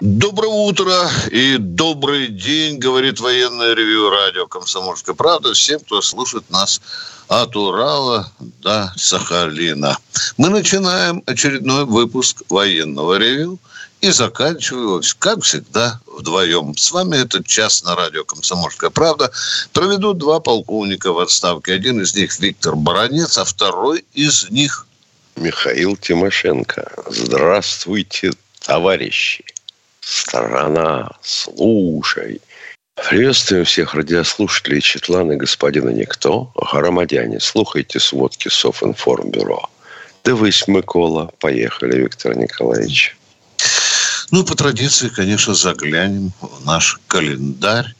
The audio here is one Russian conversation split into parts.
Доброе утро и добрый день, говорит военное ревю радио «Комсомольская правда» всем, кто слушает нас от Урала до Сахалина. Мы начинаем очередной выпуск военного ревю и заканчиваем его, как всегда, вдвоем. С вами этот час на радио «Комсомольская правда» проведут два полковника в отставке. Один из них Виктор Баранец, а второй из них Михаил Тимошенко. Здравствуйте, товарищи. Страна, слушай. Приветствуем всех радиослушателей Четлана господина Никто. Громадяне, слухайте сводки Софинформбюро. Дивись, Микола. Поехали, Виктор Николаевич. Ну, по традиции, конечно, заглянем в наш календарь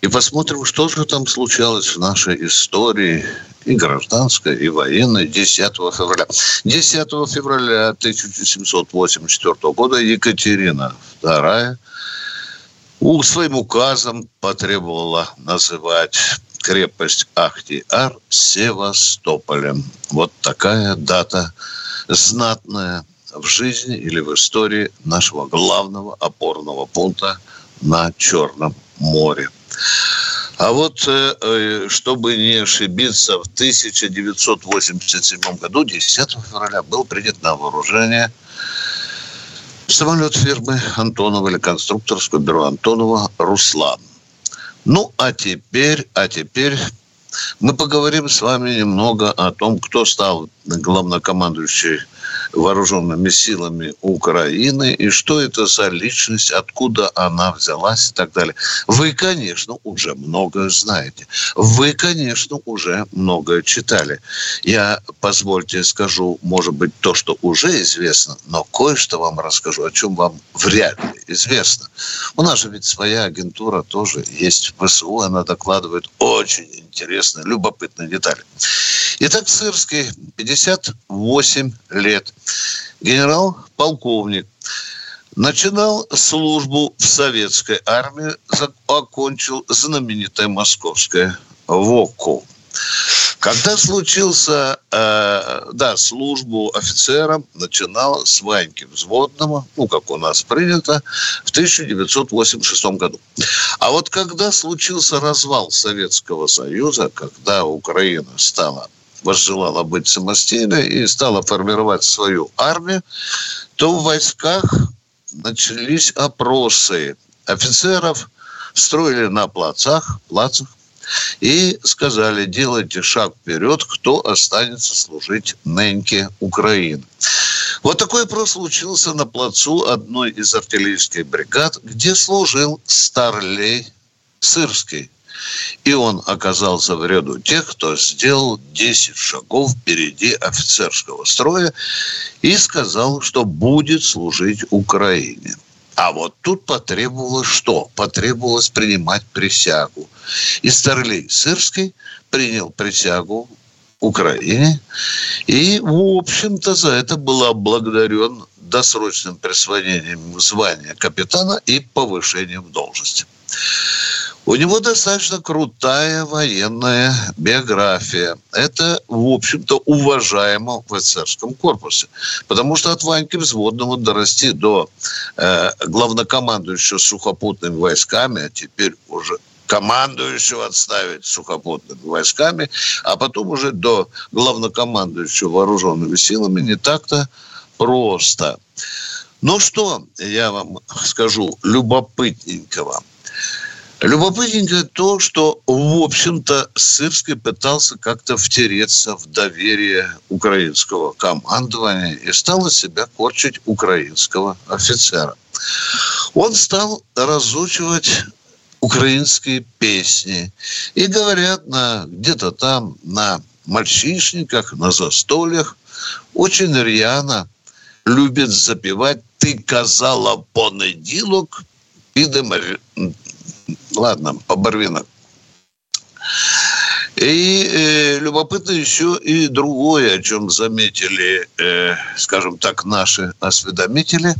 и посмотрим, что же там случалось в нашей истории и гражданской, и военной 10 февраля. 10 февраля 1784 года Екатерина II своим указом потребовала называть крепость Ахтиар Севастополем. Вот такая дата знатная в жизни или в истории нашего главного опорного пункта на Черном море. А вот, э, э, чтобы не ошибиться, в 1987 году, 10 февраля, был принят на вооружение самолет фирмы Антонова или конструкторского бюро Антонова «Руслан». Ну, а теперь, а теперь мы поговорим с вами немного о том, кто стал главнокомандующий вооруженными силами Украины и что это за личность, откуда она взялась и так далее. Вы, конечно, уже многое знаете. Вы, конечно, уже многое читали. Я, позвольте, скажу, может быть, то, что уже известно, но кое-что вам расскажу, о чем вам вряд ли известно. У нас же ведь своя агентура тоже есть в ВСУ, она докладывает очень интересные, любопытные детали. Итак, Сырский, 58 лет, генерал-полковник, начинал службу в советской армии, окончил знаменитое московское ВОКу. Когда случился, э, да, службу офицером, начинал с Ваньки взводного, ну, как у нас принято, в 1986 году. А вот когда случился развал Советского Союза, когда Украина стала возжелала быть самостоятельной и стала формировать свою армию, то в войсках начались опросы офицеров, строили на плацах, плацах, и сказали, делайте шаг вперед, кто останется служить неньке Украины. Вот такой опрос случился на плацу одной из артиллерийских бригад, где служил Старлей Сырский. И он оказался в ряду тех, кто сделал 10 шагов впереди офицерского строя и сказал, что будет служить Украине. А вот тут потребовалось что? Потребовалось принимать присягу. И Старлей Сырский принял присягу Украине. И, в общем-то, за это был облагодарен досрочным присвоением звания капитана и повышением должности. У него достаточно крутая военная биография. Это, в общем-то, уважаемо в офицерском корпусе. Потому что от Ваньки взводного дорасти до э, главнокомандующего сухопутными войсками, а теперь уже командующего отставить сухопутными войсками, а потом уже до главнокомандующего вооруженными силами не так-то просто. Ну что, я вам скажу любопытненького – Любопытненько то, что, в общем-то, Сырский пытался как-то втереться в доверие украинского командования и стал из себя корчить украинского офицера. Он стал разучивать украинские песни. И говорят на, где-то там на мальчишниках, на застольях очень рьяно любит запевать «Ты казала понеділок, Пидемар... Ладно, по Барвинок. И э, любопытно еще и другое, о чем заметили, э, скажем так, наши осведомители.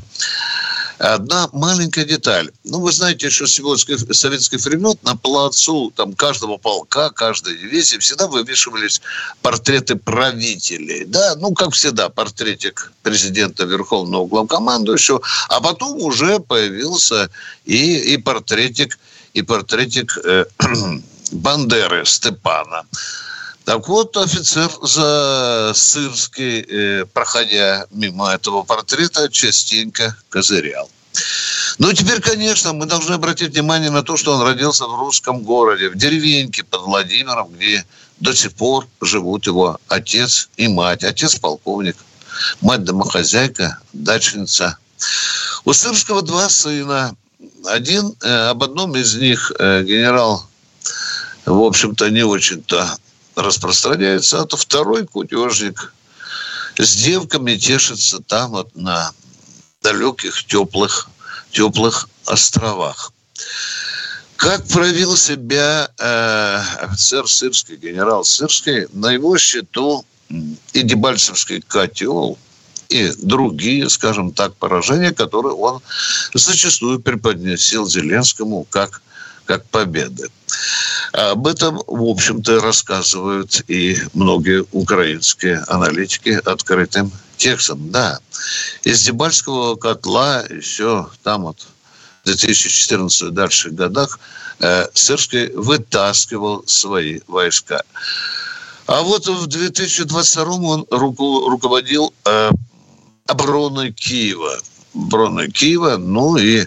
Одна маленькая деталь. Ну, вы знаете, что с советских времен на плацу там, каждого полка, каждой дивизии всегда вывешивались портреты правителей. Да, ну, как всегда, портретик президента Верховного главкомандующего. А потом уже появился и, и портретик, и портретик э, Бандеры Степана. Так вот, офицер за Сырский, э, проходя мимо этого портрета, частенько козырял. Ну, теперь, конечно, мы должны обратить внимание на то, что он родился в русском городе, в деревеньке под Владимиром, где до сих пор живут его отец и мать. Отец полковник, мать домохозяйка, дачница. У Сырского два сына. Один, э, об одном из них э, генерал, в общем-то, не очень-то распространяется, а то второй кутежник с девками тешится там вот на далеких теплых, теплых островах. Как проявил себя э, офицер Сырский, генерал Сырский, на его счету и Дебальцевский котел, и другие, скажем так, поражения, которые он зачастую преподносил Зеленскому как как победы. Об этом, в общем-то, рассказывают и многие украинские аналитики открытым текстом. Да, из Дебальского котла еще там вот в 2014 дальше годах э, Сырский вытаскивал свои войска. А вот в 2022 он руководил э, обороной Киева. Обороной Киева, ну и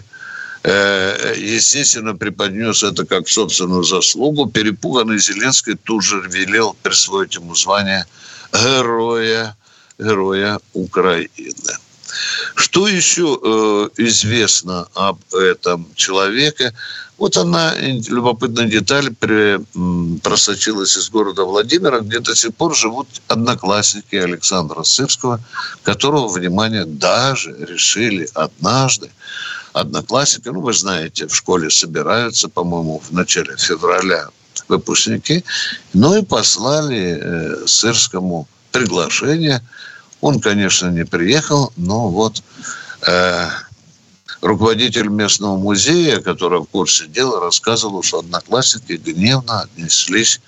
Э, естественно, преподнес это как собственную заслугу. Перепуганный Зеленский тут же велел присвоить ему звание героя, героя Украины. Что еще э, известно об этом человеке? Вот она, любопытная деталь, при, м, просочилась из города Владимира, где до сих пор живут одноклассники Александра Сырского, которого, внимание, даже решили однажды одноклассники, ну, вы знаете, в школе собираются, по-моему, в начале февраля выпускники, ну и послали э, Сырскому приглашение. Он, конечно, не приехал, но вот э, руководитель местного музея, который в курсе дела, рассказывал, что одноклассники гневно отнеслись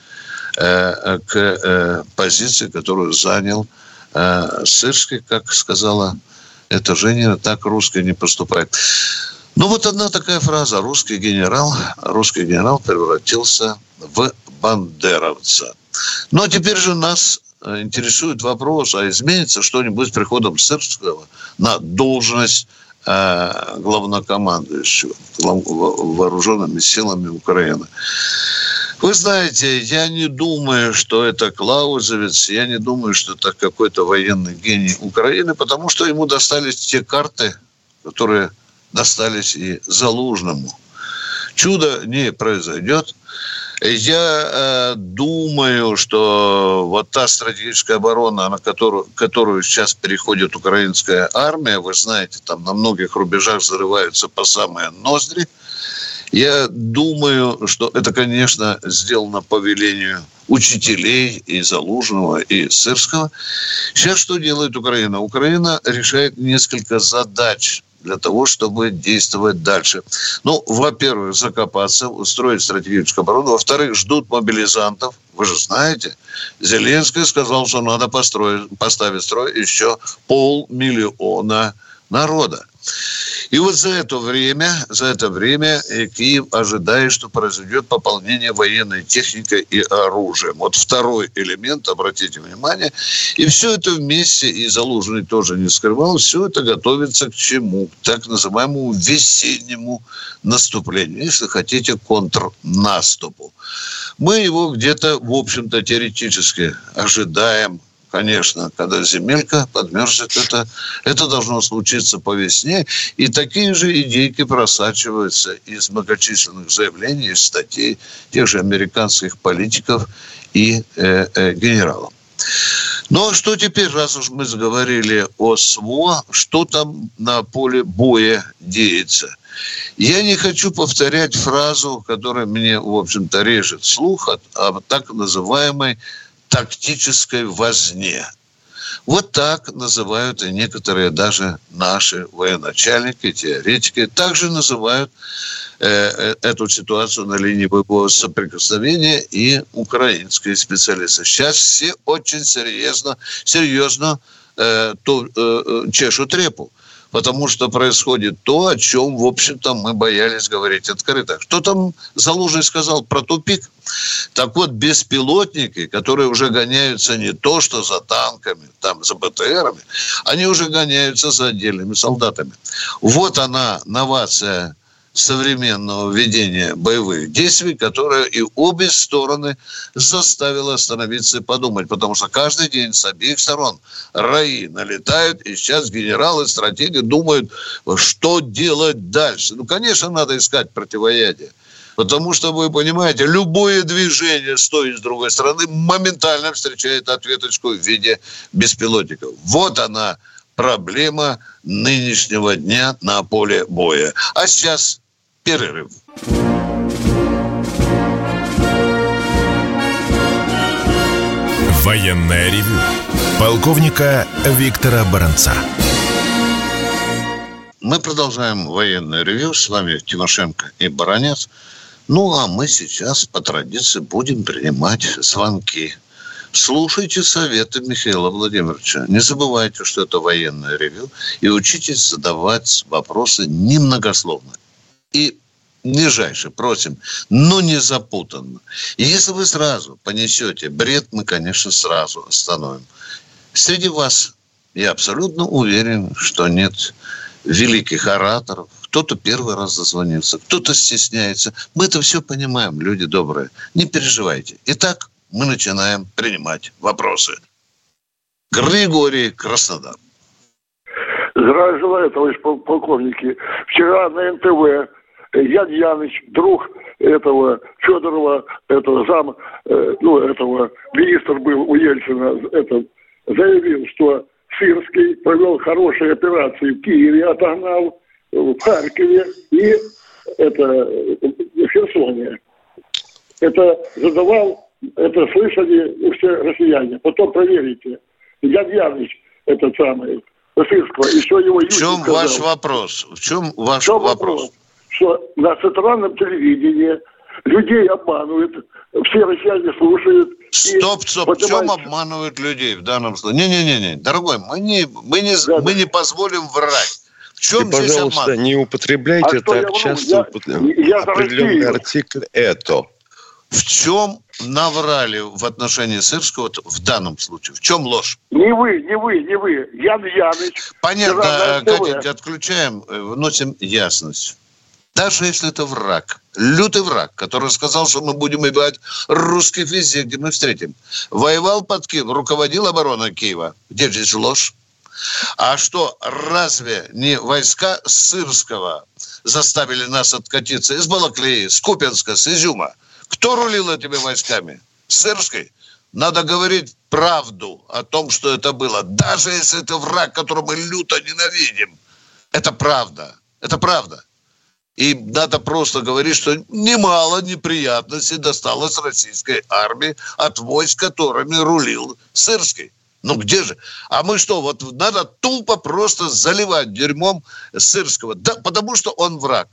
э, к э, позиции, которую занял э, Сырский, как сказала это Женя так русский не поступает. Ну, вот одна такая фраза. Русский генерал, русский генерал превратился в бандеровца. Ну, а теперь же нас интересует вопрос, а изменится что-нибудь с приходом Сырского на должность э, главнокомандующего вооруженными силами Украины. Вы знаете, я не думаю, что это Клаузовец, я не думаю, что это какой-то военный гений Украины, потому что ему достались те карты, которые достались и Залужному. Чудо не произойдет. Я э, думаю, что вот та стратегическая оборона, на которую, которую сейчас переходит украинская армия, вы знаете, там на многих рубежах взрываются по самые ноздри – я думаю, что это, конечно, сделано по велению учителей и Залужного, и Сырского. Сейчас что делает Украина? Украина решает несколько задач для того, чтобы действовать дальше. Ну, во-первых, закопаться, устроить стратегическую оборону. Во-вторых, ждут мобилизантов. Вы же знаете, Зеленский сказал, что надо построить, поставить строй еще полмиллиона народа. И вот за это время, за это время э, Киев ожидает, что произойдет пополнение военной техникой и оружием. Вот второй элемент, обратите внимание. И все это вместе, и Залужный тоже не скрывал, все это готовится к чему? К так называемому весеннему наступлению, если хотите, контрнаступу. Мы его где-то, в общем-то, теоретически ожидаем конечно, когда земелька подмерзнет, это, это должно случиться по весне. И такие же идейки просачиваются из многочисленных заявлений, из статей тех же американских политиков и э, э, генералов. Ну а что теперь, раз уж мы заговорили о СВО, что там на поле боя деется – Я не хочу повторять фразу, которая мне, в общем-то, режет слух о, так называемой тактической возне. Вот так называют и некоторые даже наши военачальники, теоретики, также называют э, э эту ситуацию на линии боевого соприкосновения и украинские специалисты. Сейчас все очень серьезно, серьезно э, то, э, э чешут репу потому что происходит то, о чем, в общем-то, мы боялись говорить открыто. Кто там Залужный сказал про тупик? Так вот, беспилотники, которые уже гоняются не то, что за танками, там, за БТРами, они уже гоняются за отдельными солдатами. Вот она, новация современного ведения боевых действий, которое и обе стороны заставило остановиться и подумать, потому что каждый день с обеих сторон раи налетают, и сейчас генералы, стратеги думают, что делать дальше. Ну, конечно, надо искать противоядие. Потому что, вы понимаете, любое движение с той и с другой стороны моментально встречает ответочку в виде беспилотников. Вот она, проблема нынешнего дня на поле боя. А сейчас перерыв. Военная ревю. Полковника Виктора Баранца. Мы продолжаем военное ревю. С вами Тимошенко и Баранец. Ну, а мы сейчас по традиции будем принимать звонки. Слушайте советы Михаила Владимировича. Не забывайте, что это военное ревю. И учитесь задавать вопросы немногословно и нижайше просим, но не запутанно. И если вы сразу понесете бред, мы, конечно, сразу остановим. Среди вас я абсолютно уверен, что нет великих ораторов. Кто-то первый раз зазвонился, кто-то стесняется. Мы это все понимаем, люди добрые. Не переживайте. Итак, мы начинаем принимать вопросы. Григорий Краснодар. Здравия желаю, товарищ полковники. Вчера на НТВ Ян Яныч, друг этого Федорова, этого зам, э, ну, этого министр был у Ельцина, это, заявил, что Сырский провел хорошие операции в Киеве, отогнал в Харькове и это в Херсоне. Это задавал, это слышали все россияне. Потом проверите. Ян Яныч, этот самый, Сырского, еще его В чем сказал. ваш вопрос? В чем ваш в чем вопрос? вопрос? Что на центральном телевидении людей обманывают, все россияне слушают. Стоп, стоп, в чем обманывают людей в данном случае? Не-не-не, дорогой, мы не, мы не, да, мы не позволим врать. В чем здесь пожалуйста, обман? не употребляйте а так часто я, я определенный артикль «это». В чем наврали в отношении Сырского в данном случае? В чем ложь? Не вы, не вы, не вы. Ян Яныч. Понятно, Катя, отключаем, э, вносим ясность. Даже если это враг, лютый враг, который сказал, что мы будем убивать русских везде, где мы встретим. Воевал под Киев, руководил обороной Киева. Где здесь ложь? А что, разве не войска Сырского заставили нас откатиться из Балаклеи, с Купенска, с Изюма? Кто рулил этими войсками? Сырский? Надо говорить правду о том, что это было. Даже если это враг, которого мы люто ненавидим. Это правда. Это правда. И надо просто говорить, что немало неприятностей досталось российской армии от войск, которыми рулил Сырский. Ну где же? А мы что, вот надо тупо просто заливать дерьмом Сырского, да, потому что он враг.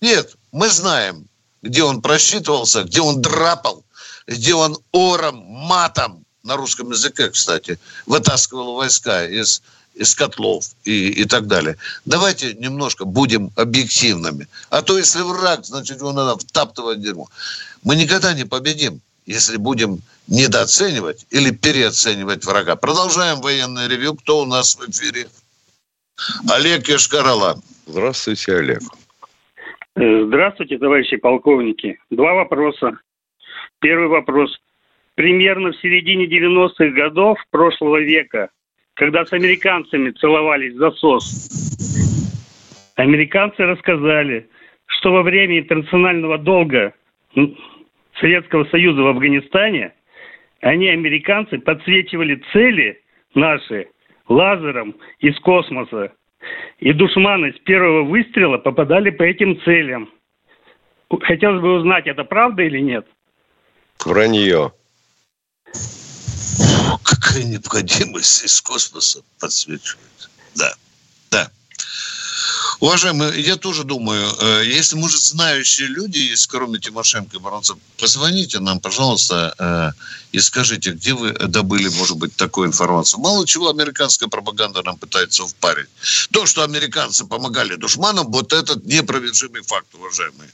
Нет, мы знаем, где он просчитывался, где он драпал, где он ором, матом, на русском языке, кстати, вытаскивал войска из из котлов и, и так далее. Давайте немножко будем объективными. А то если враг, значит его надо втаптывать дерьмо. Мы никогда не победим, если будем недооценивать или переоценивать врага. Продолжаем военное ревю. Кто у нас в эфире? Олег Ешкарала. Здравствуйте, Олег. Здравствуйте, товарищи полковники. Два вопроса. Первый вопрос. Примерно в середине 90-х годов прошлого века когда с американцами целовались засос. Американцы рассказали, что во время интернационального долга Советского Союза в Афганистане они, американцы, подсвечивали цели наши лазером из космоса. И душманы с первого выстрела попадали по этим целям. Хотелось бы узнать, это правда или нет? Вранье. Какая необходимость из космоса подсвечивает. Да, да. Уважаемые, я тоже думаю, э, если, может, знающие люди кроме Тимошенко и Баранцев, позвоните нам, пожалуйста, э, и скажите, где вы добыли, может быть, такую информацию. Мало чего американская пропаганда нам пытается впарить. То, что американцы помогали душманам, вот этот непровержимый факт, уважаемые.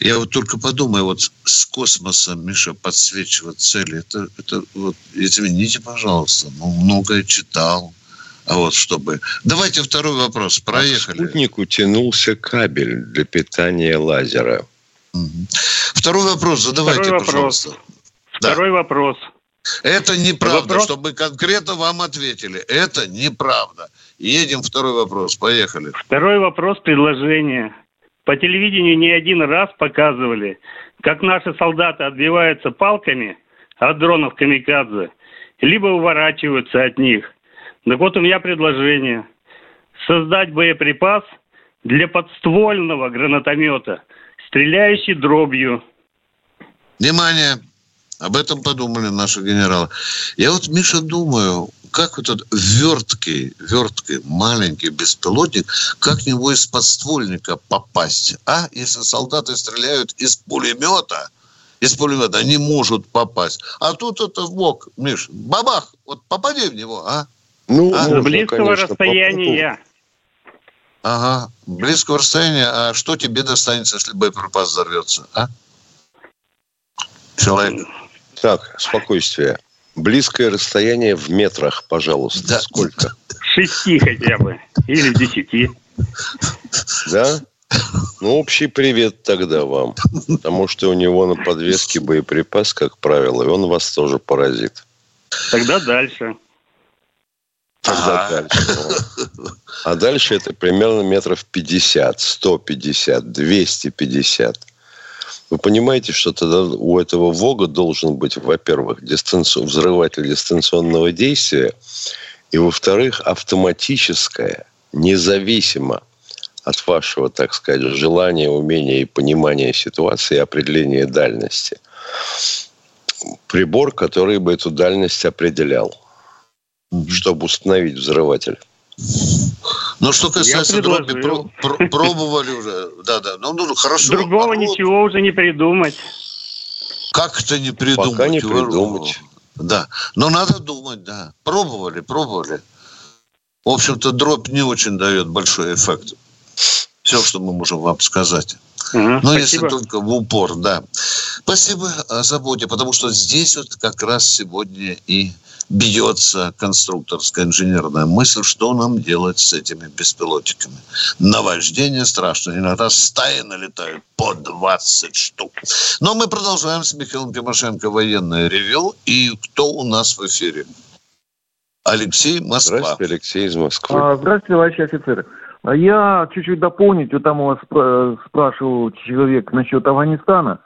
Я вот только подумаю, вот с космоса, Миша, подсвечивать цели, это, это вот, извините, пожалуйста, ну, многое читал, а вот чтобы... Давайте второй вопрос. Проехали. А к спутнику тянулся кабель для питания лазера. Угу. Второй вопрос задавайте, Второй пожалуйста. Вопрос. Да. Второй вопрос. Это неправда, вопрос... чтобы конкретно вам ответили. Это неправда. Едем второй вопрос. Поехали. Второй вопрос предложение. По телевидению не один раз показывали, как наши солдаты отбиваются палками от дронов камикадзе, либо уворачиваются от них. Так вот у меня предложение. Создать боеприпас для подствольного гранатомета, стреляющий дробью. Внимание! Об этом подумали наши генералы. Я вот, Миша, думаю, как вот этот верткий, верткий маленький беспилотник, как в него из подствольника попасть? А если солдаты стреляют из пулемета, из пулемета, они могут попасть. А тут это в бок, Миш, бабах, вот попади в него, а? Ну, а? Можно, близкого конечно, расстояния. Ага, близкого расстояния. А что тебе достанется, если боеприпас взорвется, а? Человек. Так, спокойствие. Близкое расстояние в метрах, пожалуйста. Да. Сколько? Шести хотя бы. Или десяти. Да? Ну, общий привет тогда вам. Потому что у него на подвеске боеприпас, как правило, и он вас тоже поразит. Тогда дальше. Тогда дальше. А дальше это примерно метров 50, 150, 250. Вы понимаете, что тогда у этого ВОГа должен быть, во-первых, дистанци... взрыватель дистанционного действия, и, во-вторых, автоматическое, независимо от вашего, так сказать, желания, умения и понимания ситуации и определения дальности. Прибор, который бы эту дальность определял чтобы установить взрыватель. Ну, что касается дроби, про, про, пробовали уже. Да, да. Ну, ну хорошо. Другого а ничего уже не придумать. Как это не придумать? Пока не придумать. Да. Но надо думать, да. Пробовали, пробовали. В общем-то, дробь не очень дает большой эффект. Все, что мы можем вам сказать. Угу, Но спасибо. если только в упор, да. Спасибо о заботе, потому что здесь вот как раз сегодня и бьется конструкторская инженерная мысль, что нам делать с этими беспилотниками. Наваждение страшно. Иногда стаи налетают по 20 штук. Но мы продолжаем с Михаилом Тимошенко военное ревю. И кто у нас в эфире? Алексей Москва. Здравствуйте, Алексей из Москвы. А, здравствуйте, товарищи офицеры. А я чуть-чуть дополнить, вот там у вас спрашивал человек насчет Афганистана.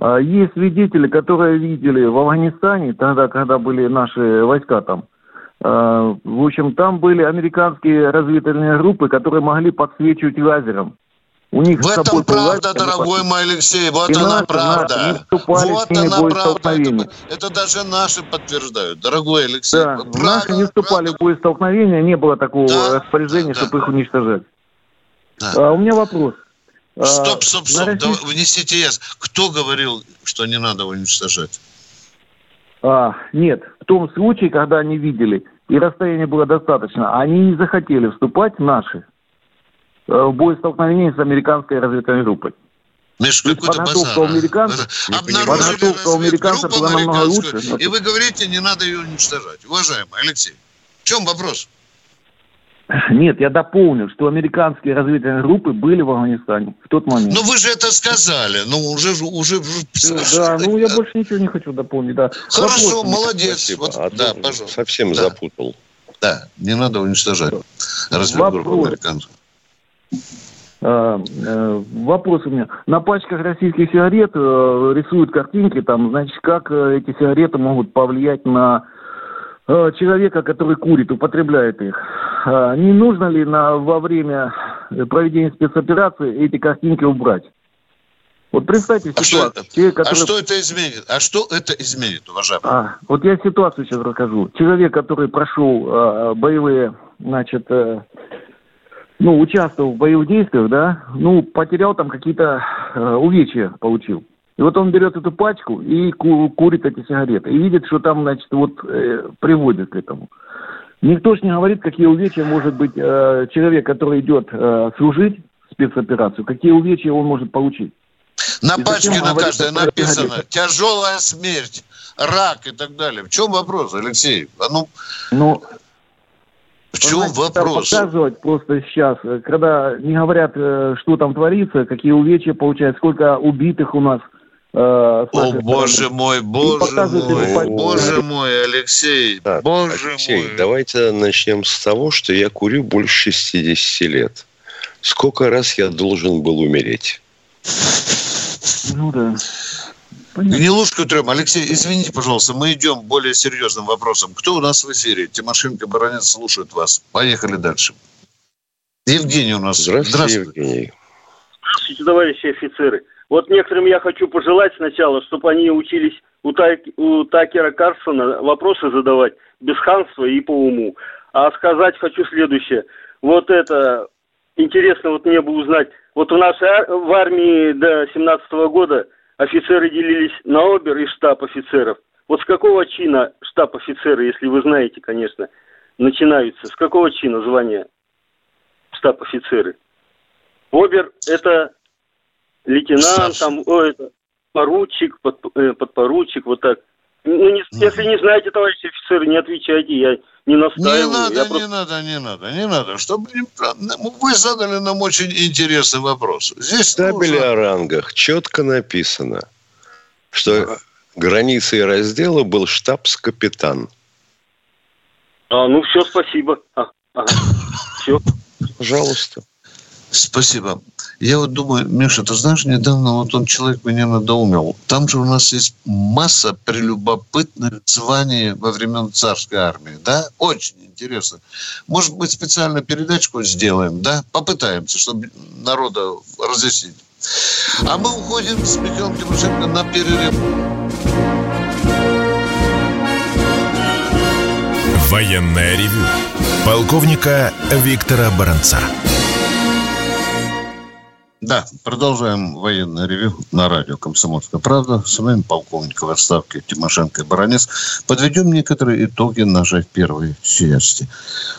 А, есть свидетели, которые видели в Афганистане, тогда, когда были наши войска там. А, в общем, там были американские разведывательные группы, которые могли подсвечивать лазером. У них в этом правда, дорогой мой Алексей, вот она наши, правда. Наши вот она правда. Это, это даже наши подтверждают, дорогой Алексей. Да, правда, наши не вступали правда. в боестолкновения, не было такого да, распоряжения, да, чтобы да. их уничтожать. Да. А, у меня вопрос. А, стоп, стоп, стоп. России... Да, внесите яс. Кто говорил, что не надо уничтожать? А, нет, в том случае, когда они видели, и расстояние было достаточно, они не захотели вступать наши э, в боестолкновение с американской разведывательной группой. Миш, какой-то базар. Американцев, подготовка у американцев была намного лучше. И вы говорите, не надо ее уничтожать. Уважаемый Алексей, в чем вопрос? Нет, я дополню, что американские разведывательные группы были в Афганистане в тот момент. Ну вы же это сказали, ну уже уже. Да, ну я больше ничего не хочу дополнить, да. Хорошо, Вопрос, молодец. Вот, а да, пожалуйста. Совсем да. запутал. Да, не надо уничтожать разведгруппу американцев. А, э, вопрос у меня. На пачках российских сигарет э, рисуют картинки, там, значит, как э, эти сигареты могут повлиять на человека, который курит, употребляет их. Э, не нужно ли на, во время проведения спецоперации эти картинки убрать? Вот представьте А что, ситуацию. это, Человек, а который- что это изменит? А что это изменит, уважаемый? А, вот я ситуацию сейчас расскажу. Человек, который прошел э, боевые, значит, э, ну, участвовал в боевых действиях, да, ну, потерял там какие-то э, увечья, получил. И вот он берет эту пачку и ку- курит эти сигареты. И видит, что там, значит, вот э, приводит к этому. Никто ж не говорит, какие увечья может быть э, человек, который идет э, служить спецоперацию, какие увечья он может получить. На И пачке на каждой написано сигареты? тяжелая смерть, рак и так далее. В чем вопрос, Алексей? А ну, Ну, в чем Знаете, вопрос? Показывать просто сейчас, э, когда не говорят, э, что там творится, какие увечья получают, сколько убитых у нас. Э, О, боже мой, боже мой, боже мой, Алексей, Так, боже Алексей, мой. давайте начнем с того, что я курю больше 60 лет. Сколько раз я должен был умереть? Ну да. Понятно. Гнилушку трем. Алексей, извините, пожалуйста, мы идем к более серьезным вопросам. Кто у нас в эфире? Тимошенко, Баранец слушают вас. Поехали дальше. Евгений у нас. Здравствуйте, Евгений. Здравствуйте, товарищи офицеры. Вот некоторым я хочу пожелать сначала, чтобы они учились у, Так- у Такера Карсона вопросы задавать без ханства и по уму. А сказать хочу следующее. Вот это интересно вот мне бы узнать. Вот у нас в армии до 17 года офицеры делились на обер и штаб офицеров. Вот с какого чина штаб офицеры, если вы знаете, конечно, начинаются? С какого чина звания штаб офицеры? Обер – это лейтенант, Старший. там, о, это поручик, под- э, подпоручик, вот так. Ну, не- если не знаете, товарищи офицеры, не отвечайте, я не Не настаиваю. надо, я не просто- надо, не надо, не надо. Чтобы не- вы задали нам очень интересный вопрос. Здесь В табеле нужно- о рангах четко написано, что границей раздела был штабс-капитан. А, ну все, спасибо. А, ага. Все. Пожалуйста. Спасибо. Я вот думаю, Миша, ты знаешь, недавно вот он человек меня надоумил. Там же у нас есть масса прелюбопытных званий во времен царской армии, да? Очень интересно. Может быть, специально передачку сделаем, да? Попытаемся, чтобы народу разъяснить. А мы уходим с Михаилом Тимошенко на перерыв. Военное ревю полковника Виктора Баранца. Да, продолжаем военное ревю на радио «Комсомольская правда». С вами полковник в отставке Тимошенко и Баранец. Подведем некоторые итоги нашей первой части.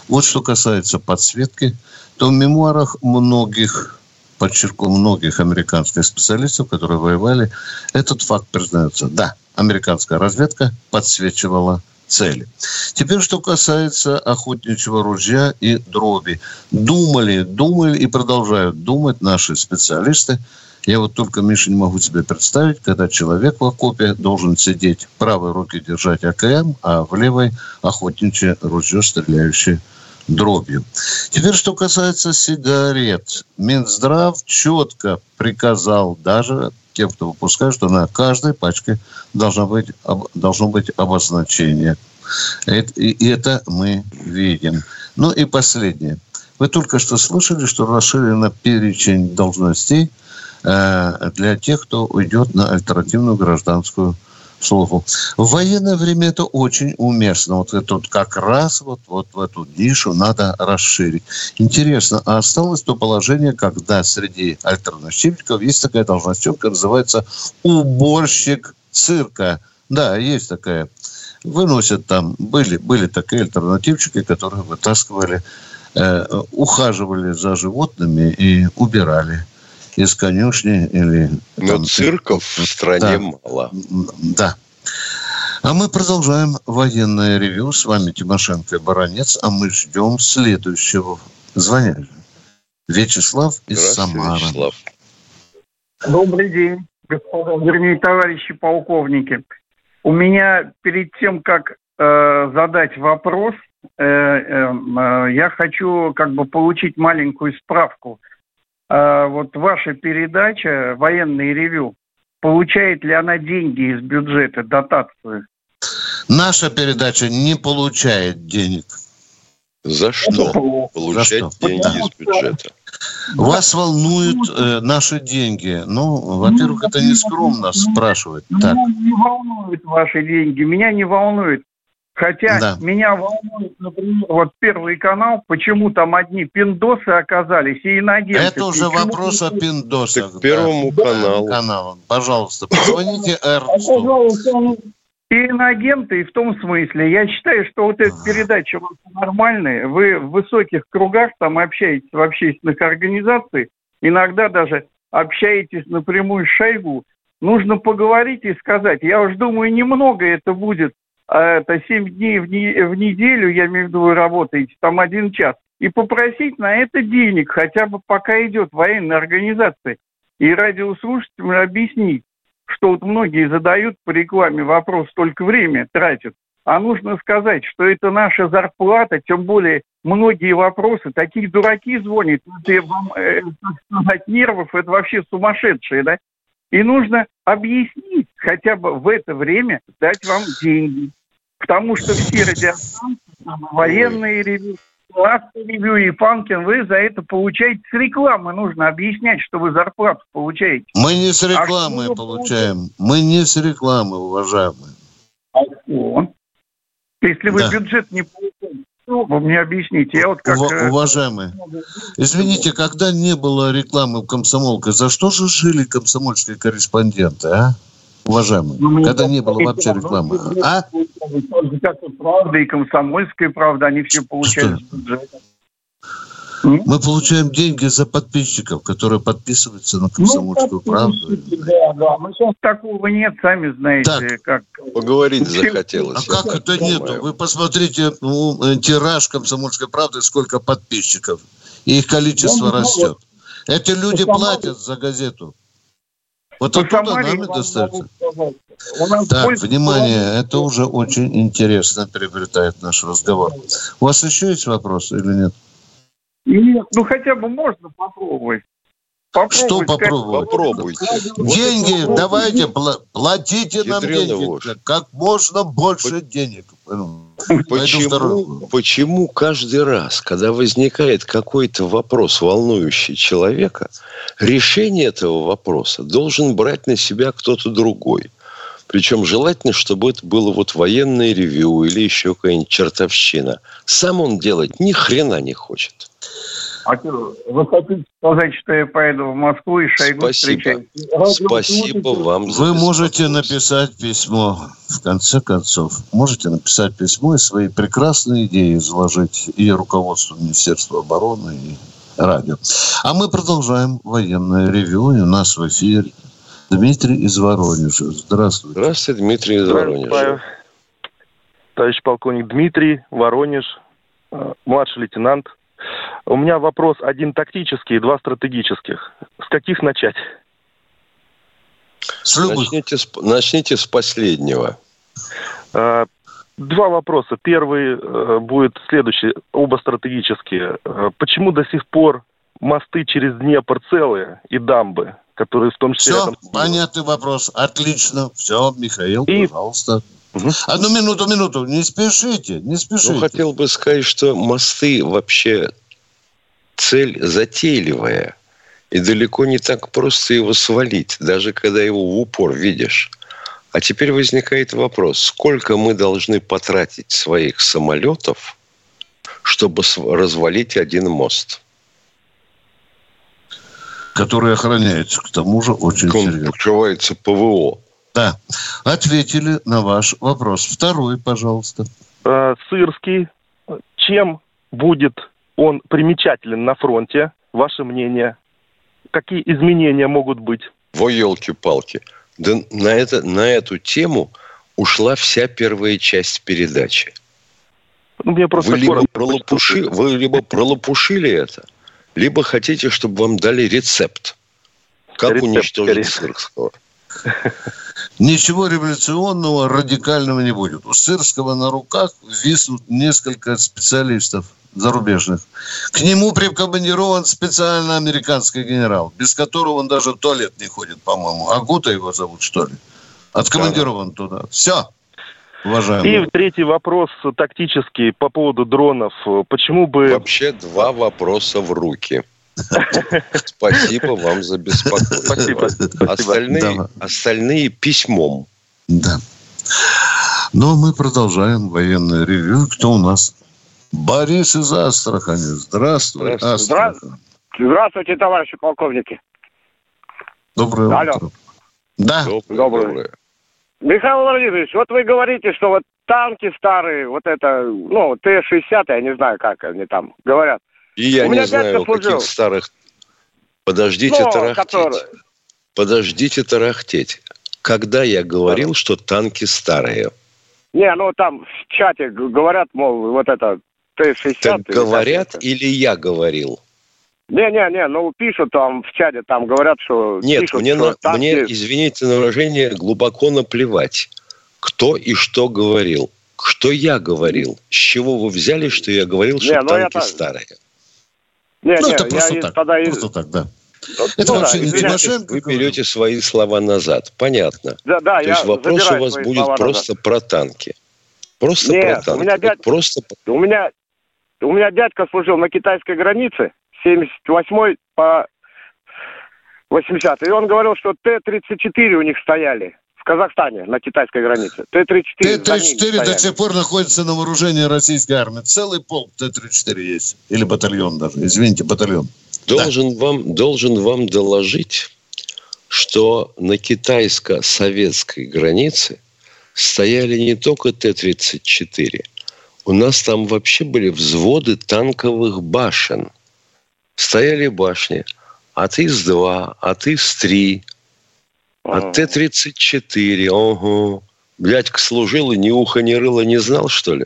Вот что касается подсветки, то в мемуарах многих, подчеркну, многих американских специалистов, которые воевали, этот факт признается. Да, американская разведка подсвечивала цели. Теперь, что касается охотничьего ружья и дроби. Думали, думали и продолжают думать наши специалисты. Я вот только, Миша, не могу себе представить, когда человек в окопе должен сидеть, в правой руке держать АКМ, а в левой охотничье ружье, стреляющее дробью. Теперь, что касается сигарет. Минздрав четко приказал даже тем, кто выпускает, что на каждой пачке должно быть, об- должно быть обозначение. Это- и, это мы видим. Ну и последнее. Вы только что слышали, что расширен перечень должностей э, для тех, кто уйдет на альтернативную гражданскую службу. В военное время это очень уместно. Вот это вот как раз вот, вот в эту нишу надо расширить. Интересно, а осталось то положение, когда среди альтернативников есть такая должность, которая называется уборщик цирка. Да, есть такая. Выносят там, были, были такие альтернативчики, которые вытаскивали, э, ухаживали за животными и убирали из конюшни или... Но там, цирков в стране Да. мало. Да. А мы продолжаем военное ревю. С вами Тимошенко и Баранец. А мы ждем следующего звонящего. Вячеслав из Самары. Вячеслав. Добрый день, господа, вернее, товарищи полковники. У меня перед тем, как э, задать вопрос, э, э, э, я хочу как бы получить маленькую справку. Э, вот ваша передача «Военный ревю», получает ли она деньги из бюджета, дотацию? Наша передача не получает денег. За что? Получать За что? деньги из бюджета. Вас волнуют э, наши деньги. Ну, во-первых, это не скромно спрашивать. Так, Меня не волнуют ваши деньги, меня не волнует. Хотя Да. меня волнует, например, вот Первый канал, почему там одни пиндосы оказались и иногенты. это уже Почему вопрос о пиндосах. Так Первому да. каналу. каналу. Пожалуйста, позвоните Эрнсту. пожалуйста, и иногенты, и в том смысле. Я считаю, что вот эта передача у вас нормальная. Вы в высоких кругах там общаетесь в общественных организациях, иногда даже общаетесь напрямую с Шойгу. Нужно поговорить и сказать. Я уж думаю, немного это будет. А Это 7 дней в, не- в неделю, я имею в виду, вы работаете, там один час. И попросить на это денег, хотя бы пока идет военная организация. И радиослушателям объяснить, что вот многие задают по рекламе вопрос, только время тратят. А нужно сказать, что это наша зарплата, тем более многие вопросы, такие дураки звонят, это вам, э, сказать, нервов, это вообще сумасшедшие, да? И нужно объяснить, хотя бы в это время дать вам деньги. Потому что все радиостанции, военные ревю, классные ревю и Панкин, вы за это получаете с рекламы. Нужно объяснять, что вы зарплату получаете. Мы не с А рекламы вы получаем. Мы не с рекламы, уважаемые. А что? Если вы Да. бюджет не получаете, вы мне объясните? Я вот как... Ува- э, уважаемые, извините, когда не было рекламы в комсомолке, за что же жили комсомольские корреспонденты, а? Уважаемые, ну, когда не было вообще рекламы. бюджет А? Получали. Так же, как и правда, и комсомольская правда, они все получали Что? с бюджета. М? Мы получаем деньги за подписчиков, которые подписываются на комсомольскую Ну, правду. Да, да. Мы сейчас такого нет, сами знаете, Так. как... Поговорить Чем- А захотелось. как это так нету? Вы посмотрите ну, э, тираж комсомольской правды, сколько подписчиков. И их количество знаю, растет. Эти люди платят за газету. Вот По оттуда нам и достается. У нас Так, больше внимание, это уже очень интересно приобретает наш разговор. У вас еще есть вопросы или нет? Нет, ну хотя бы можно попробовать. Попробовать Что попробовать? Попробуйте. Вот деньги, попробуйте. давайте, пла- платите нам деньги. ложь. Как можно больше денег. Ну, Почему, почему каждый раз, когда возникает какой-то вопрос, волнующий человека, решение этого вопроса должен брать на себя кто-то другой? Причем желательно, чтобы это было вот военное ревью или еще какая-нибудь чертовщина. Сам он делать ни хрена не хочет. А вы хотите сказать, что я поеду в Москву и Шойгу Спасибо. встречать? Спасибо вам за Вы можете написать письмо, в конце концов. Можете написать письмо и свои прекрасные идеи изложить и руководству Министерства обороны, и радио. А мы продолжаем военное ревю. И у нас в эфире Дмитрий из Воронежа. Здравствуйте. Здравствуйте, Дмитрий из Воронежа. Здравствуйте, товарищ полковник Дмитрий, Воронеж, э, младший лейтенант. У меня вопрос один тактический и два стратегических. С каких начать? С. Начните с, начните с последнего. Э, Два вопроса. Первый э, будет следующий, оба стратегические. Почему до сих пор мосты через Днепр целые и дамбы, которые в том числе Все, рядом понятный вопрос. Отлично. Все, Михаил, И- пожалуйста. Одну минуту, минуту. Не спешите, не спешите. Ну, хотел бы сказать, что мосты вообще цель затейливая. И далеко не так просто его свалить, даже когда его в упор видишь. А теперь возникает вопрос, сколько мы должны потратить своих самолетов, чтобы развалить один мост? Который охраняется, к тому же, очень Он серьезно. открывается ПВО. Да, ответили на ваш вопрос. Второй, пожалуйста. Э, Сырский. Чем будет он примечателен на фронте? Ваше мнение? Какие изменения могут быть? Во елки-палки. Да на, это, на эту тему ушла вся первая часть передачи. Ну, мне просто Вы либо, пролопуши, вы либо пролопушили это, либо хотите, чтобы вам дали рецепт. Как Рецепт, уничтожить. Сырского. Ничего революционного, радикального не будет. У Сырского на руках виснут несколько специалистов зарубежных. К нему прикомандирован специально американский генерал, без которого он даже в туалет не ходит, по-моему. Агута его зовут, что ли? Откомандирован туда. Все. Уважаемый. И третий вопрос тактический по поводу дронов. Почему бы... Вообще два вопроса в руки. Спасибо вам за беспокойство. Спасибо. Остальные, Да. остальные письмом. Да. Но мы продолжаем военное ревью. Кто у нас? Борис из Астрахани. Здравствуй, Здравствуй. Астрахань. Здравствуйте, товарищи полковники. Доброе Алло. утро. Да. Доброе, Доброе. Михаил Владимирович, вот вы говорите, что вот танки старые, вот это, ну, Т-60, я не знаю, как они там говорят. И я У не знаю, каких старых... Подождите Ну, тарахтеть. который- Подождите тарахтеть. Когда я говорил, что танки старые? Не, ну там в чате говорят, мол, вот это Т-60. Так говорят это. или я говорил? Не-не-не, ну пишут там в чате, там говорят, что... Нет, пишут, мне, что на- танки- мне, извините на выражение, глубоко наплевать, кто и что говорил. Что я говорил? С чего вы взяли, что я говорил, что Не, ну танки это- старые? Не, Ну, не, это я просто и так. тогда и- Просто так, да. Ну, Это да, вообще не извиняюсь. Тимошенко. Вы берете свои слова назад. Понятно. Да, да, То я есть вопрос у вас будет слова назад. просто про танки. Просто Нет, про у танки. меня Вот дядь- Просто У меня, у меня дядька служил на китайской границе, 78 по 80 И он говорил, что Т-34 у них стояли в Казахстане на китайской границе. Т-34 за ними Т-34 до сих пор находится на вооружении российской армии. Целый полк Т-34 есть. Или батальон даже. Извините, батальон. должен вам, должен вам доложить, что на китайско-советской границе стояли не только Т-34. У нас там вообще были взводы танковых башен. Стояли башни от ИС-2, от ИС-3, Ага. от Т-34. Ого. Дядька служил и ни уха, ни рыла не знал, что ли?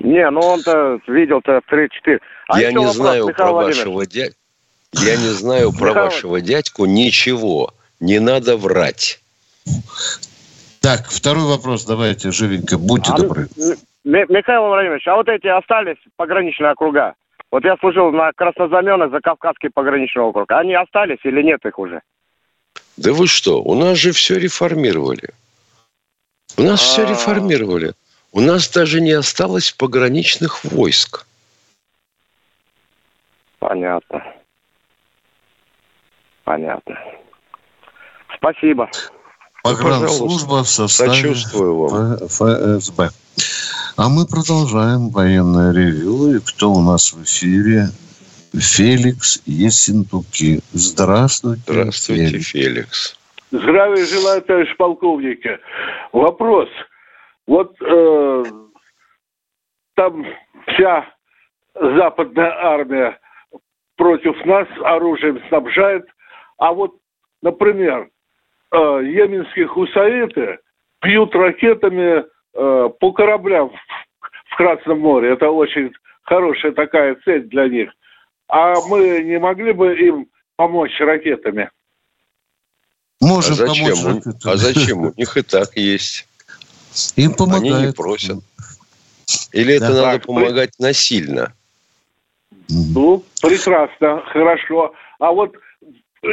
Не, ну он-то видел-то Т-34. А я не вопрос, знаю Михаил про вашего дядьку. Я не знаю про Михаил- вашего дядьку ничего. Не надо врать. Так, второй вопрос давайте, живенько. Будьте А, добры. Михаил Владимирович, а вот эти остались пограничные округа? Вот я служил на Краснознаменных за Кавказский пограничный округ. Они остались или нет их уже? Да вы что? У нас же все реформировали. У нас все А. реформировали. У нас даже не осталось пограничных войск. Понятно. Понятно. Спасибо. Погранслужба в составе Сочувствую вам. ФСБ. А мы продолжаем военное ревю. И кто у нас в эфире? Феликс Ессентуки. Здравствуйте. Здравствуйте, Феликс. Феликс. Здравия желаю, товарищ полковники. Вопрос. Вот э, там вся западная армия против нас оружием снабжает, а вот, например, э, йеменские хусаиты бьют ракетами э, по кораблям в, Красном море. Это очень хорошая такая цель для них. А мы не могли бы им помочь ракетами? А Можем зачем? помочь. У- ракетам. а зачем? У них и так есть. Им Они помогают. не просят. Или это Да. надо Так, помогать насильно? Мгм. Ну, прекрасно, хорошо. А вот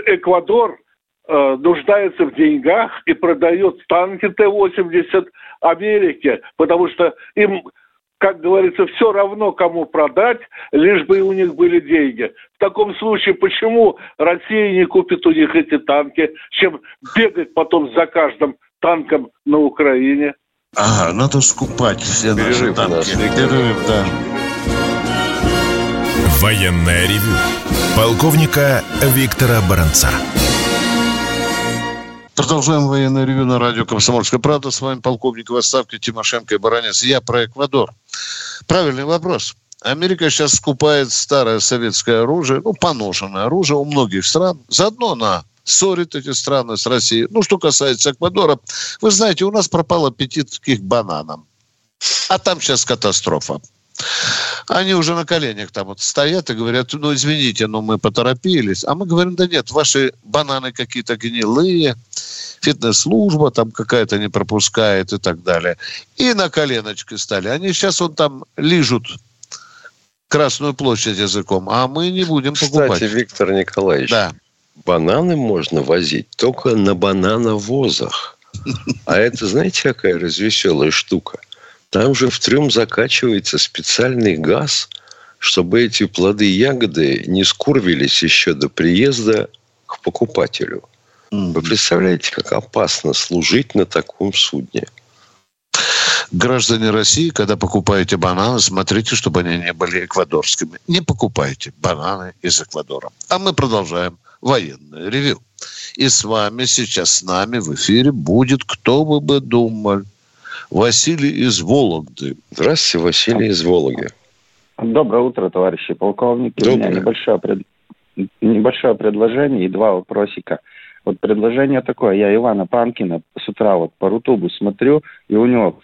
Эквадор э, нуждается в деньгах и продает танки Т-80 Америке, потому что им, как говорится, все равно, кому продать, лишь бы у них были деньги. В таком случае, почему Россия не купит у них эти танки, чем бегать потом за каждым танком на Украине? Ага, надо скупать все наши Перерыв у танки. Виктор. Перерыв, да. Военное ревю полковника Виктора Баранца. Продолжаем военное ревю на радио «Комсомольская правда». С вами полковник в отставке Тимошенко и Баранец. Я про Эквадор. Правильный вопрос. Америка сейчас скупает старое советское оружие, ну, поношенное оружие у многих стран. Заодно она ссорит эти страны с Россией. Ну, что касается Эквадора, вы знаете, у нас пропал аппетит к их бананам. А там сейчас катастрофа. Они уже на коленях там вот стоят и говорят, ну, извините, но мы поторопились. А мы говорим, да нет, ваши бананы какие-то гнилые, фитнес-служба там какая-то не пропускает и так далее. И на коленочки стали. Они сейчас вот там лижут Красную площадь языком, а мы не будем покупать. Кстати, Виктор Николаевич, Да. бананы можно возить только на банановозах. А это, знаете, какая развеселая штука? Там же в трюм закачивается специальный газ, чтобы эти плоды и ягоды не скурвились еще до приезда к покупателю. Вы представляете, как опасно служить на таком судне? Граждане России, когда покупаете бананы, смотрите, чтобы они не были эквадорскими. Не покупайте бананы из Эквадора. А мы продолжаем военное ревю. И с вами сейчас, с нами в эфире будет, кто бы бы думал, Василий из Вологды. Здравствуйте, Василий из Вологды. Доброе утро, товарищи полковники. Доброе. У меня небольшое, пред... небольшое предложение и два вопросика. Вот предложение такое. Я Ивана Панкина с утра вот по Рутубу смотрю, и у него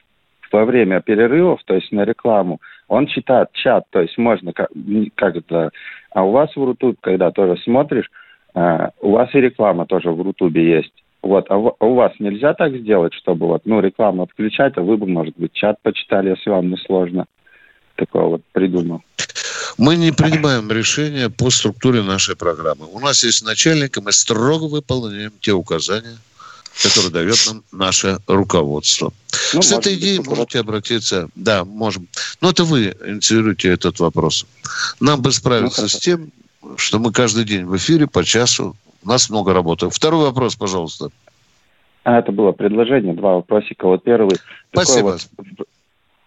во время перерывов, то есть на рекламу, он читает чат, то есть можно как, как это... А у вас в Рутубе, когда тоже смотришь, э, у вас и реклама тоже в Рутубе есть. Вот, а, а у вас нельзя так сделать, чтобы вот, ну, рекламу отключать, а вы бы, может быть, чат почитали, если вам не сложно. Такое вот придумал. Мы не принимаем решения по структуре нашей программы. У нас есть начальник, и мы строго выполняем те указания, которые дает нам наше руководство. Ну, С этой быть, идеей чтобы можете обратиться. Да, можем. Но это вы инициируете этот вопрос. Нам бы справиться Ну, с тем, что мы каждый день в эфире по часу. У нас много работы. Второй вопрос, пожалуйста. А, это было предложение, два вопросика. Вот первый. Спасибо. вот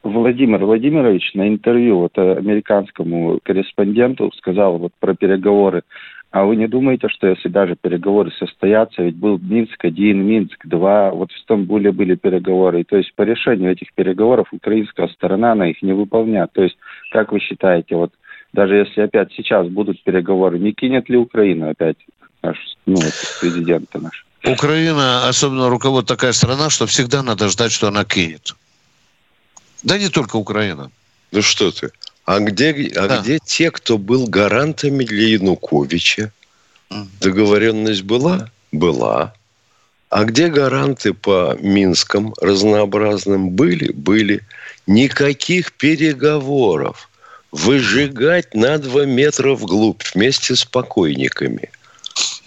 Владимир Владимирович на интервью вот э, американскому корреспонденту сказал вот про переговоры. А вы не думаете, что если даже переговоры состоятся, ведь был Минск-1, Минск-2, вот в Стамбуле были переговоры, и то есть по решению этих переговоров украинская сторона, она их не выполняет. То есть, как вы считаете, вот даже если опять сейчас будут переговоры, не кинет ли Украина опять наш, ну, президента наш? Украина, особенно руководство, такая страна, что всегда надо ждать, что она кинет. Да не только Украина. Ну что ты? А где, а Да. где те, кто был гарантами для Януковича? Договоренность была? Была. А где гаранты по Минскам разнообразным? Были? Были. Никаких переговоров. Выжигать на два метра вглубь вместе с покойниками.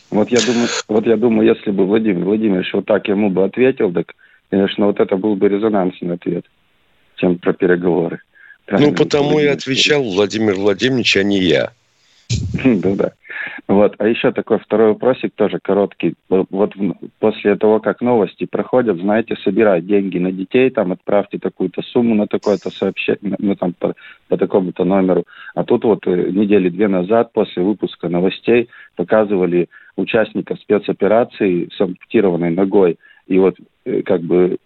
Вот я думаю, вот я думаю, если бы Владимир Владимирович вот так ему бы ответил, так, конечно, вот это был бы резонансный ответ, чем про переговоры. Ну, потому и отвечал Владимир Владимирович, а не я. Да, да. Вот. А еще такой второй вопросик, тоже короткий. Вот в- после того, как новости проходят, знаете, собирать деньги на детей, там отправьте такую-то сумму на такое-то сообщение, ну там по, по такому-то номеру. А тут вот э, недели две назад, после выпуска новостей, показывали участника спецоперации с ампутированной ногой. И вот э, как бы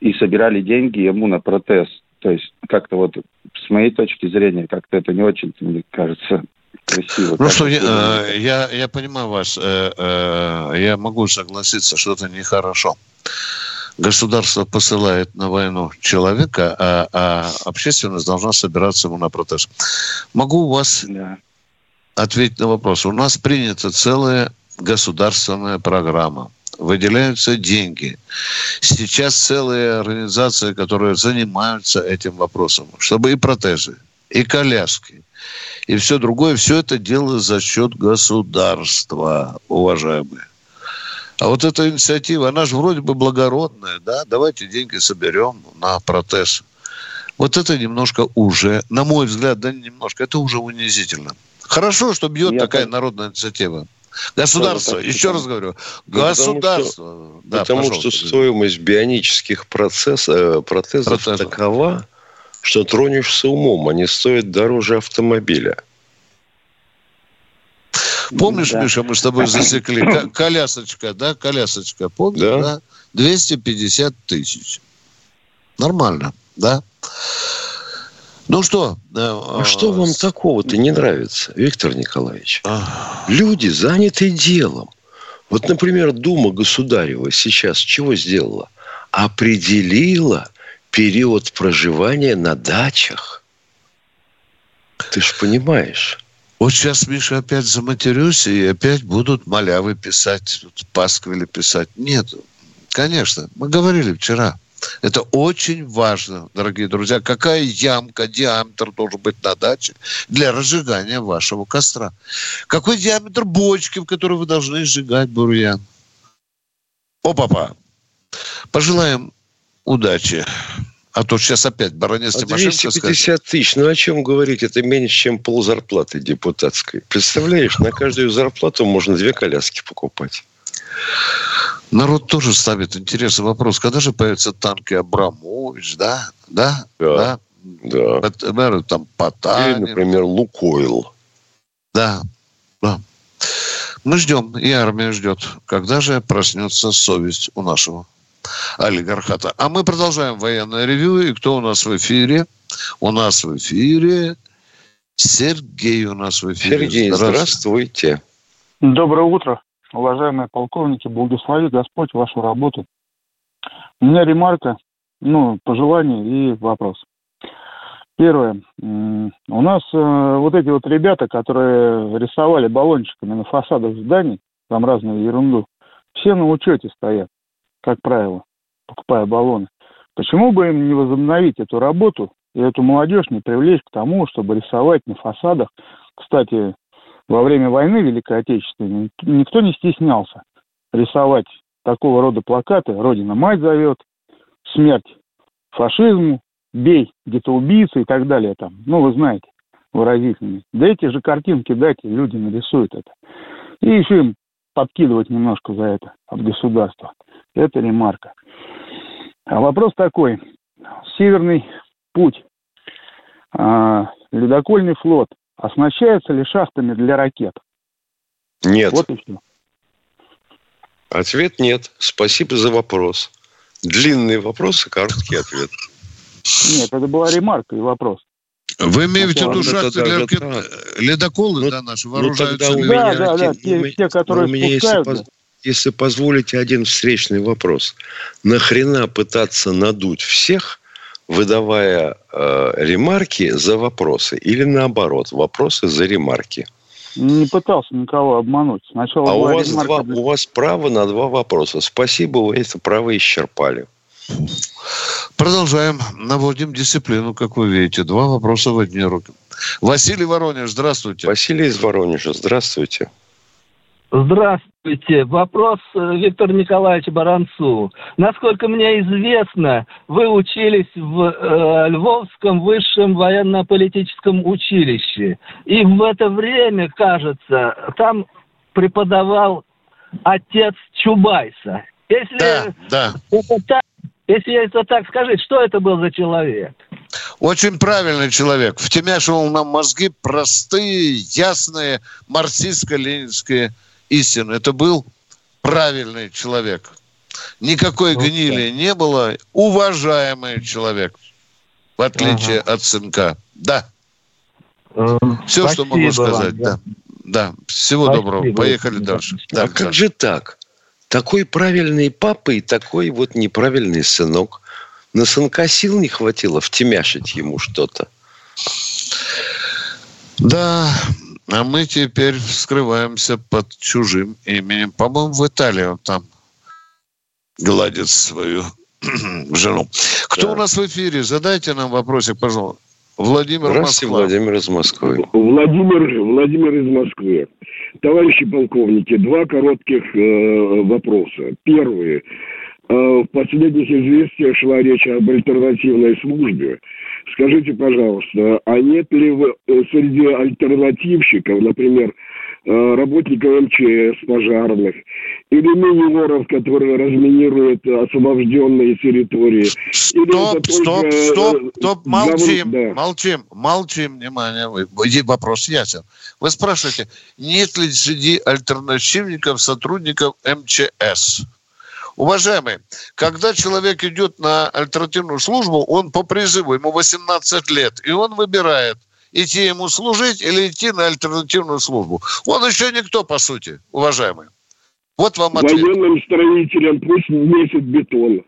и собирали деньги ему на протез. То есть как-то вот с моей точки зрения, как-то это не очень, мне кажется, красиво. Ну что, я, э, я, я понимаю вас. э, э, Я могу согласиться, что это нехорошо. Государство посылает на войну человека, а, а общественность должна собираться ему на протест. Могу у вас Да. ответить на вопрос. У нас принята целая государственная программа. Выделяются деньги. Сейчас целые организации, которые занимаются этим вопросом, чтобы и протезы, и коляски, и все другое, все это дело за счет государства, уважаемые. А вот эта инициатива, она же вроде бы благородная, да, давайте деньги соберем на протез. Вот это немножко уже, на мой взгляд, да немножко, это уже унизительно. Хорошо, что бьет Я такая так- народная инициатива. Государство, так еще раз говорю, Ну, потому что- государство. Да, Потому что стоимость бионических процесс, э, протезов Протезов. такова, что тронешься умом. Они стоят дороже автомобиля. Помнишь, Да. Миша, мы с тобой засекли ко- колясочка, да, колясочка, помнишь, Да. да? 250 тысяч. Нормально, да? Ну что? э, А что вам такого-то не нравится, Виктор Николаевич? а, Люди заняты делом. Вот, например, Дума Государева сейчас чего сделала? Определила период проживания на дачах. Ты ж понимаешь. Вот сейчас, Миша, опять заматерюсь, и опять будут малявы писать, пасквили писать. Нет, конечно, мы говорили вчера. Это очень важно, дорогие друзья. Какая ямка, диаметр должен быть на даче для разжигания вашего костра? Какой диаметр бочки, в которой вы должны сжигать бурьян? О, папа! Пожелаем удачи. А то сейчас опять баронец Тимошенко 250 скажет. тысяч, ну о чем говорить? Это меньше, чем пол зарплаты депутатской. Представляешь, на каждую зарплату можно две коляски покупать. Народ тоже ставит интересный вопрос. Когда же появятся танки Абрамович, да? Да? Да. Да. Например, там Или, Потанин. например, Лукойл. Да. Да. Мы ждем, и армия ждет. Когда же проснется совесть у нашего олигархата? А мы продолжаем военное ревью. И кто у нас в эфире? У нас в эфире Сергей у нас в эфире. Сергей, здравствуйте. Доброе утро, уважаемые полковники. Благослови Господь вашу работу. У меня ремарка, ну, пожелание и вопрос. Первое. У нас э, вот эти вот ребята, которые рисовали баллончиками на фасадах зданий, там разную ерунду, все на учете стоят, как правило, покупая баллоны. Почему бы им не возобновить эту работу и эту молодежь не привлечь к тому, чтобы рисовать на фасадах? Кстати, во время войны Великой Отечественной никто не стеснялся рисовать такого рода плакаты «Родина мать зовет», «Смерть фашизму», «Бей детоубийцы» и так далее там. Ну, вы знаете, выразительные. Да эти же картинки дайте, люди нарисуют это. И еще им подкидывать немножко за это от государства. Это ремарка. А вопрос такой. Северный путь, а, ледокольный флот оснащается ли шахтами для ракет? Нет. Вот и все. Ответ нет. Спасибо за вопрос. Длинный вопрос и короткий ответ. Нет, это была ремарка и вопрос. Вы имеете в Ну, виду шахты для ракет- ледоколы, да, наши Ну, вооружаются? тогда у Да, меня да, да, один- те- те, которые у меня, если, спускают, поз- если позволите, один встречный вопрос. Нахрена пытаться надуть всех, выдавая э, ремарки за вопросы? Или наоборот, вопросы за ремарки? Не пытался никого обмануть. Сначала А у вас, ремарка два, для- у вас право на два вопроса. Спасибо, вы это право исчерпали. Продолжаем. Наводим дисциплину, как вы видите. Два вопроса в одни руки. Василий Воронеж, здравствуйте. Василий из Воронежа, здравствуйте. Здравствуйте. Вопрос э, Виктору Николаевичу Баранцу. Насколько мне известно, вы учились в э, Львовском высшем военно-политическом училище. И в это время, кажется, там преподавал отец Чубайса. Если Да, да. это так, если это так, скажите, что это был за человек? Очень правильный человек. Втемяшивал нам мозги простые, ясные, марксистско-ленинские истины. Это был правильный человек. Никакой Ну, гнили не было. Уважаемый человек. В отличие от сынка. Да. Все, что могу Спасибо вам, сказать. да. Да. Да. Всего Спасибо. доброго. Поехали дальше. Да, а как да. же так? Такой правильный папа и такой вот неправильный сынок. На сынка сил не хватило втемяшить ему что-то. Да, а мы теперь скрываемся под чужим именем. По-моему, в Италии он там гладит свою жену. Кто Да. у нас в эфире? Задайте нам вопросик, пожалуйста. Владимир Здравствуйте, Москва. Владимир из Москвы. Владимир, Владимир из Москвы. Товарищи полковники, два коротких э, вопроса. Первый. Э, в последних известиях шла речь об альтернативной службе. Скажите, пожалуйста, а нет ли в- э, среди альтернативщиков, например, э, работников МЧС, пожарных, или минеров, которые разминируют освобожденные территории? Или Стоп, стоп, стоп, стоп, молчим, да. молчим, молчим, внимание. Вы- Вопрос ясен. Вы спрашиваете, нет ли среди альтернативников сотрудников МЧС? Уважаемый, когда человек идет на альтернативную службу, он по призыву, ему 18 лет, и он выбирает, идти ему служить или идти на альтернативную службу. Он еще никто, по сути, уважаемый. Вот вам ответ. Военным строителям пусть месяц бетон.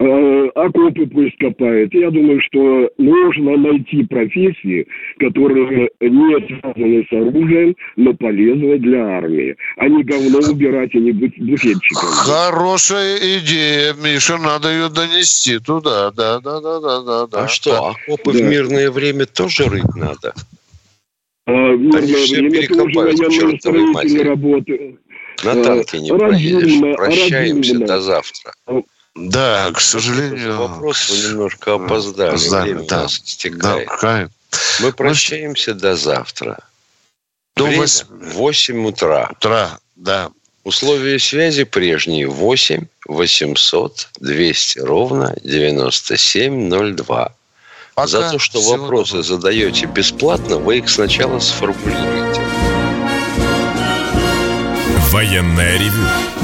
Э, окопы пусть копает. Я думаю, что нужно найти профессии, которые не связаны с оружием, но полезны для армии. А не говно убирать и не быть буфетчиком. Хорошая идея, Миша, надо ее донести туда. Да, да, да, да, да. да. А что, окопы Да. в мирное время тоже рыть надо? А, в мирное время тоже матери. работают. На Э, танке не разумно, проедешь. Прощаемся разумно. до завтра. Да, к сожалению... Вопрос вы немножко опоздали. Опоздали, Время да. нас истекает. Да. Мы прощаемся до завтра. До Время восьми. 8 утра. Утра, да. Условия связи прежние. 8 800 200 ровно 9702. Пока. За то, что Всего вопросы задаете бесплатно, вы их сначала сформулируете. Военное ревю